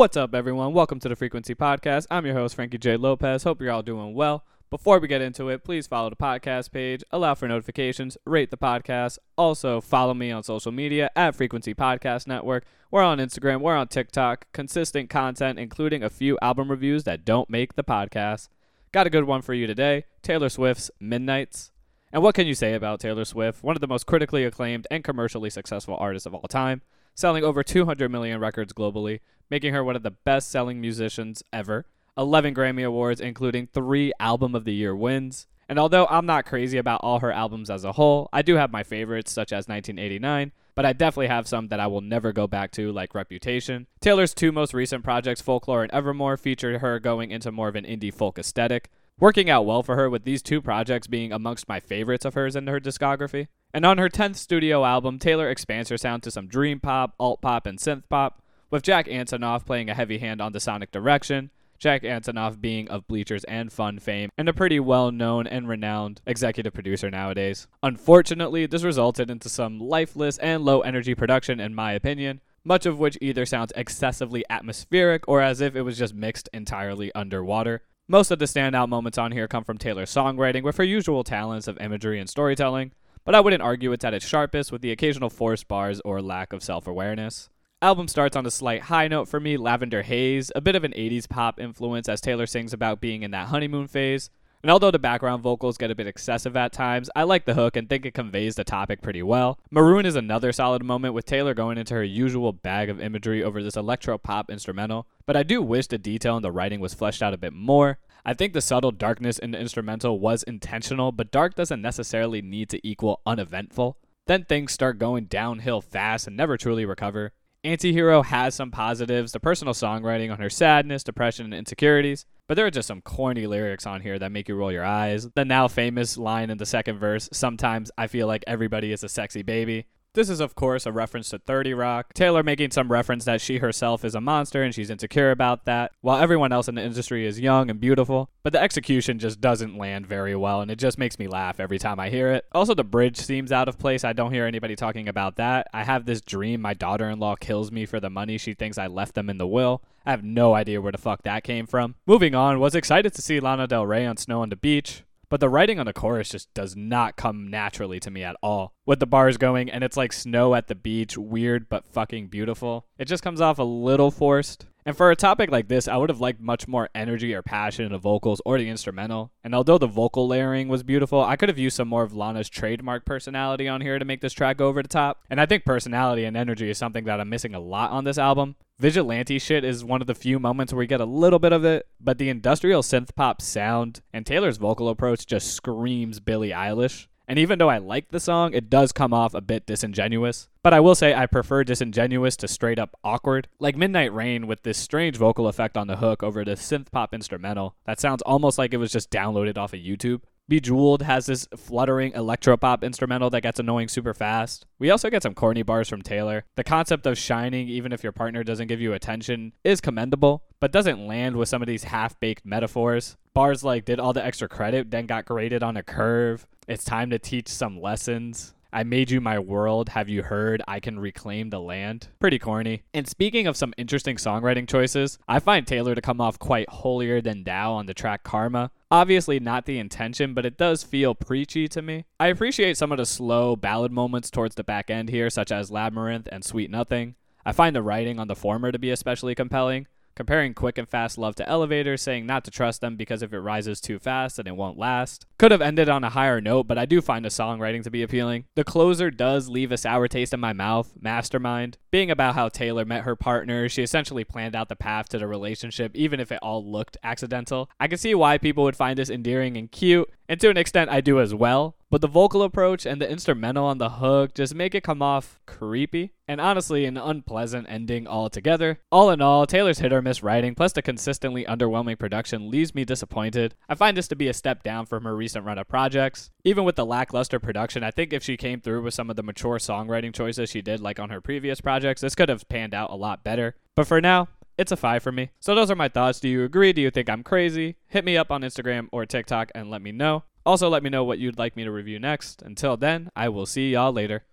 What's up, everyone? Welcome to the Frequency Podcast. I'm your host, Frankie J. Lopez. Hope you're all doing well. Before we get into it, please follow the podcast page, allow for notifications, rate the podcast. Also, follow me on social media at Frequency Podcast Network. We're on Instagram, we're on TikTok. Consistent content, including a few album reviews that don't make the podcast. Got a good one for you today Taylor Swift's Midnights. And what can you say about Taylor Swift? One of the most critically acclaimed and commercially successful artists of all time, selling over 200 million records globally, making her one of the best selling musicians ever. 11 Grammy Awards, including three Album of the Year wins. And although I'm not crazy about all her albums as a whole, I do have my favorites, such as 1989, but I definitely have some that I will never go back to, like Reputation. Taylor's two most recent projects, Folklore and Evermore, feature her going into more of an indie folk aesthetic, working out well for her with these two projects being amongst my favorites of hers in her discography. And on her 10th studio album, Taylor expands her sound to some dream pop, alt pop, and synth pop, with Jack Antonoff playing a heavy hand on the sonic direction, Jack Antonoff being of Bleachers and Fun fame, and a pretty well known and renowned executive producer nowadays. Unfortunately, this resulted into some lifeless and low energy production, in my opinion, much of which either sounds excessively atmospheric or as if it was just mixed entirely underwater. Most of the standout moments on here come from Taylor's songwriting with her usual talents of imagery and storytelling, but I wouldn't argue it's at its sharpest with the occasional forced bars or lack of self awareness. Album starts on a slight high note for me, Lavender Haze, a bit of an 80s pop influence as Taylor sings about being in that honeymoon phase. And although the background vocals get a bit excessive at times, I like the hook and think it conveys the topic pretty well. Maroon is another solid moment with Taylor going into her usual bag of imagery over this electro pop instrumental, but I do wish the detail in the writing was fleshed out a bit more. I think the subtle darkness in the instrumental was intentional, but dark doesn't necessarily need to equal uneventful. Then things start going downhill fast and never truly recover. Antihero has some positives, the personal songwriting on her sadness, depression, and insecurities, but there are just some corny lyrics on here that make you roll your eyes. The now famous line in the second verse, sometimes I feel like everybody is a sexy baby. This is, of course, a reference to 30 Rock. Taylor making some reference that she herself is a monster and she's insecure about that, while everyone else in the industry is young and beautiful. But the execution just doesn't land very well, and it just makes me laugh every time I hear it. Also, the bridge seems out of place. I don't hear anybody talking about that. I have this dream my daughter in law kills me for the money she thinks I left them in the will. I have no idea where the fuck that came from. Moving on, was excited to see Lana Del Rey on Snow on the Beach but the writing on the chorus just does not come naturally to me at all. With the bars going and it's like snow at the beach, weird but fucking beautiful. It just comes off a little forced. And for a topic like this, I would have liked much more energy or passion in the vocals or the instrumental. And although the vocal layering was beautiful, I could have used some more of Lana's trademark personality on here to make this track go over the top. And I think personality and energy is something that I'm missing a lot on this album. Vigilante shit is one of the few moments where we get a little bit of it, but the industrial synth pop sound and Taylor's vocal approach just screams Billie Eilish. And even though I like the song, it does come off a bit disingenuous. But I will say I prefer disingenuous to straight up awkward. Like Midnight Rain with this strange vocal effect on the hook over the synth pop instrumental that sounds almost like it was just downloaded off of YouTube. Bejeweled has this fluttering electropop instrumental that gets annoying super fast. We also get some corny bars from Taylor. The concept of shining, even if your partner doesn't give you attention, is commendable, but doesn't land with some of these half baked metaphors. Bars like, did all the extra credit, then got graded on a curve. It's time to teach some lessons. I made you my world. Have you heard? I can reclaim the land. Pretty corny. And speaking of some interesting songwriting choices, I find Taylor to come off quite holier than thou on the track Karma. Obviously, not the intention, but it does feel preachy to me. I appreciate some of the slow ballad moments towards the back end here, such as Labyrinth and Sweet Nothing. I find the writing on the former to be especially compelling, comparing quick and fast love to elevators, saying not to trust them because if it rises too fast, then it won't last. Could have ended on a higher note, but I do find the songwriting to be appealing. The closer does leave a sour taste in my mouth, Mastermind, being about how Taylor met her partner. She essentially planned out the path to the relationship, even if it all looked accidental. I can see why people would find this endearing and cute, and to an extent, I do as well. But the vocal approach and the instrumental on the hook just make it come off creepy and honestly an unpleasant ending altogether. All in all, Taylor's hit or miss writing plus the consistently underwhelming production leaves me disappointed. I find this to be a step down from her recent run of projects. Even with the lackluster production, I think if she came through with some of the mature songwriting choices she did like on her previous projects, this could have panned out a lot better. But for now, it's a five for me. So those are my thoughts. Do you agree? Do you think I'm crazy? Hit me up on Instagram or TikTok and let me know. Also, let me know what you'd like me to review next. Until then, I will see y'all later.